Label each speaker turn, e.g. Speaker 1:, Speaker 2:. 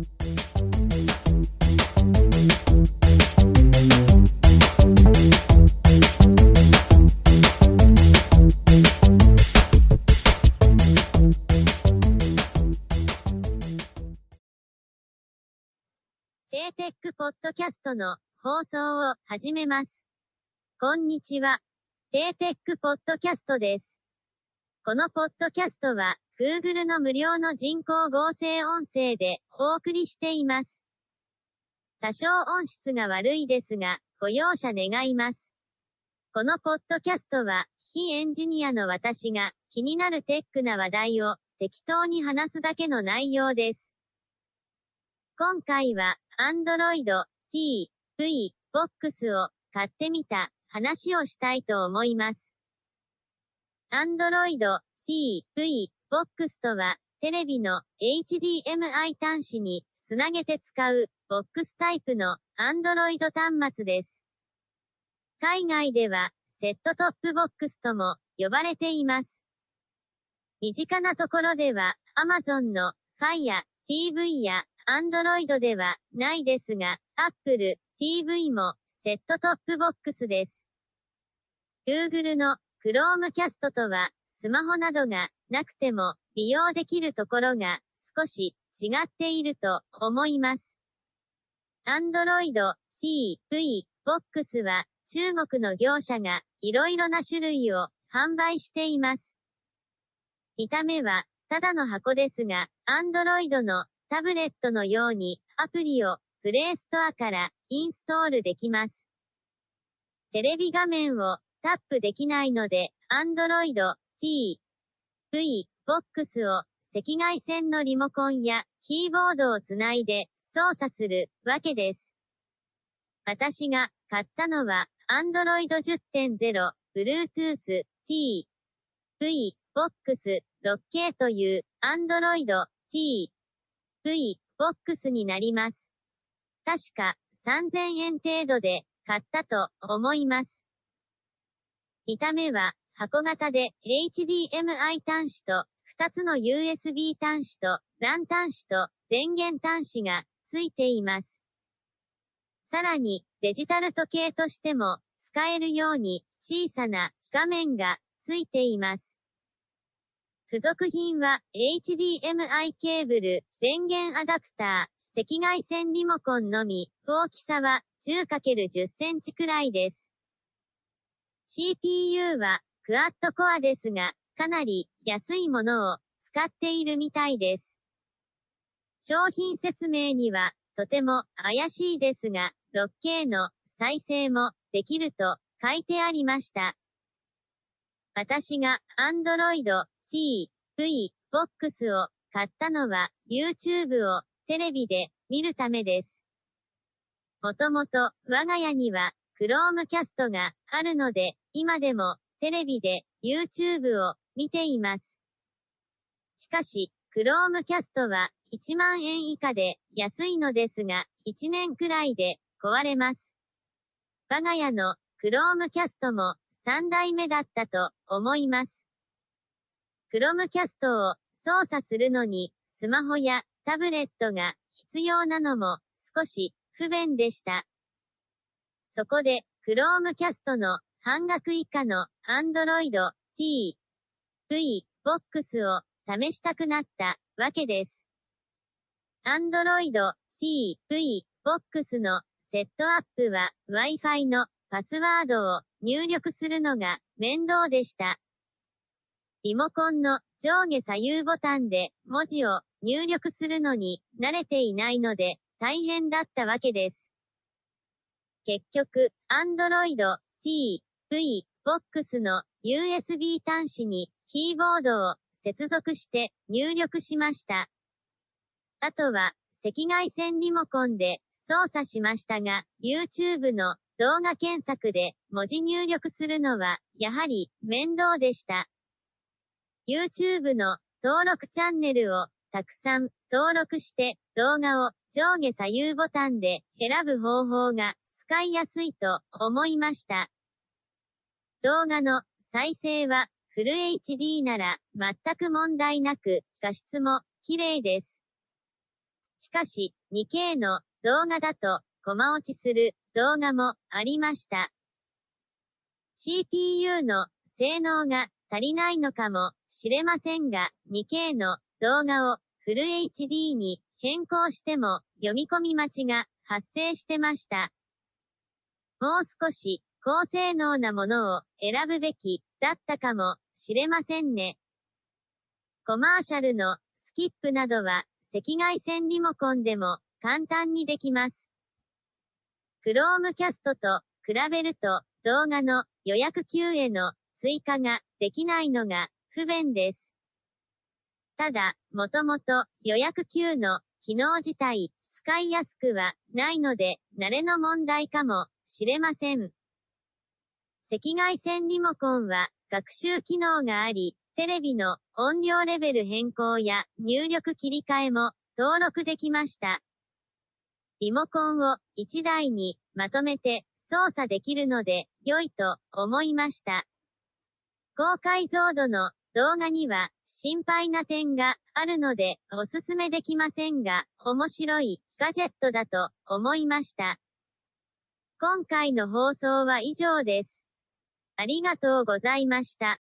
Speaker 1: テーテックポッドキャストの放送を始めます。こんにちは。テーテックポッドキャストです。このポッドキャストは Google の無料の人工合成音声でお送りしています。多少音質が悪いですが、ご容赦願います。このポッドキャストは、非エンジニアの私が気になるテックな話題を適当に話すだけの内容です。今回は、Android TV Box を買ってみた話をしたいと思います。Android CV TV Box とは、テレビの HDMI 端子につなげて使うボックスタイプの Android 端末です。海外ではセットトップボックスとも呼ばれています。身近なところでは Amazon の Fire TV や Android ではないですが Apple TV もセットトップボックスです。Google の Chromecast とはスマホなどがなくても利用できるところが少し違っていると思います。Android TV Box は中国の業者がいろいろな種類を販売しています。見た目はただの箱ですが、Android のタブレットのようにアプリをプレイストアからインストールできます。テレビ画面をタップできないので、Android TV Box を赤外線のリモコンやキーボードをつないで操作するわけです。私が買ったのは Android 10.0 Bluetooth TV Box 6K という Android TV Box になります。確か3000円程度で買ったと思います。見た目は箱型で HDMI 端子と2つの USB 端子と LAN 端子と電源端子がついています。さらにデジタル時計としても使えるように小さな画面がついています。付属品は HDMI ケーブル、電源アダプター、赤外線リモコンのみ、大きさは 10×10 センチくらいです。CPU はクアッドコアですが、かなり安いものを使っているみたいです。商品説明にはとても怪しいですが、6K の再生もできると書いてありました。私が Android TV Box を買ったのは YouTube をテレビで見るためです。もともと我が家には Chromecast があるので今でもテレビで YouTube を見ています。しかし、Chromecast は1万円以下で安いのですが、1年くらいで壊れます。我が家の Chromecast も3代目だったと思います。Chromecast を操作するのにスマホやタブレットが必要なのも少し不便でした。そこで Chromecast の半額以下の Android TV Box を試したくなったわけです。Android TV Box のセットアップは Wi-Fi のパスワードを入力するのが面倒でした。リモコンの上下左右ボタンで文字を入力するのに慣れていないので大変だったわけです。結局、Android TV Box の USB 端子にキーボードを接続して入力しました。あとは赤外線リモコンで操作しましたが、YouTube の動画検索で文字入力するのはやはり面倒でした。YouTube の登録チャンネルをたくさん登録して動画を上下左右ボタンで選ぶ方法が使いやすいと思いました。動画の再生はフル HD なら全く問題なく画質も綺麗です。しかし、2K の動画だと、コマ落ちする動画もありました。CPU の性能が足りないのかもしれませんが、2K の動画をフル HD に変更しても読み込み待ちが発生してました。もう少し高性能なものを選ぶべきだったかもしれませんね。コマーシャルのスキップなどは赤外線リモコンでも簡単にできます。Chromecast と比べると動画の予約 Q への追加ができないのが不便です。ただ、もともと予約 Q の機能自体使いやすくはないので、慣れの問題かもしれません。赤外線リモコンは学習機能があり、テレビの音量レベル変更や入力切り替えも登録できました。リモコンを1台にまとめて操作できるので良いと思いました。高解像度の動画には心配な点があるのでおすすめできませんが面白いガジェットだと思いました。今回の放送は以上です。ありがとうございました。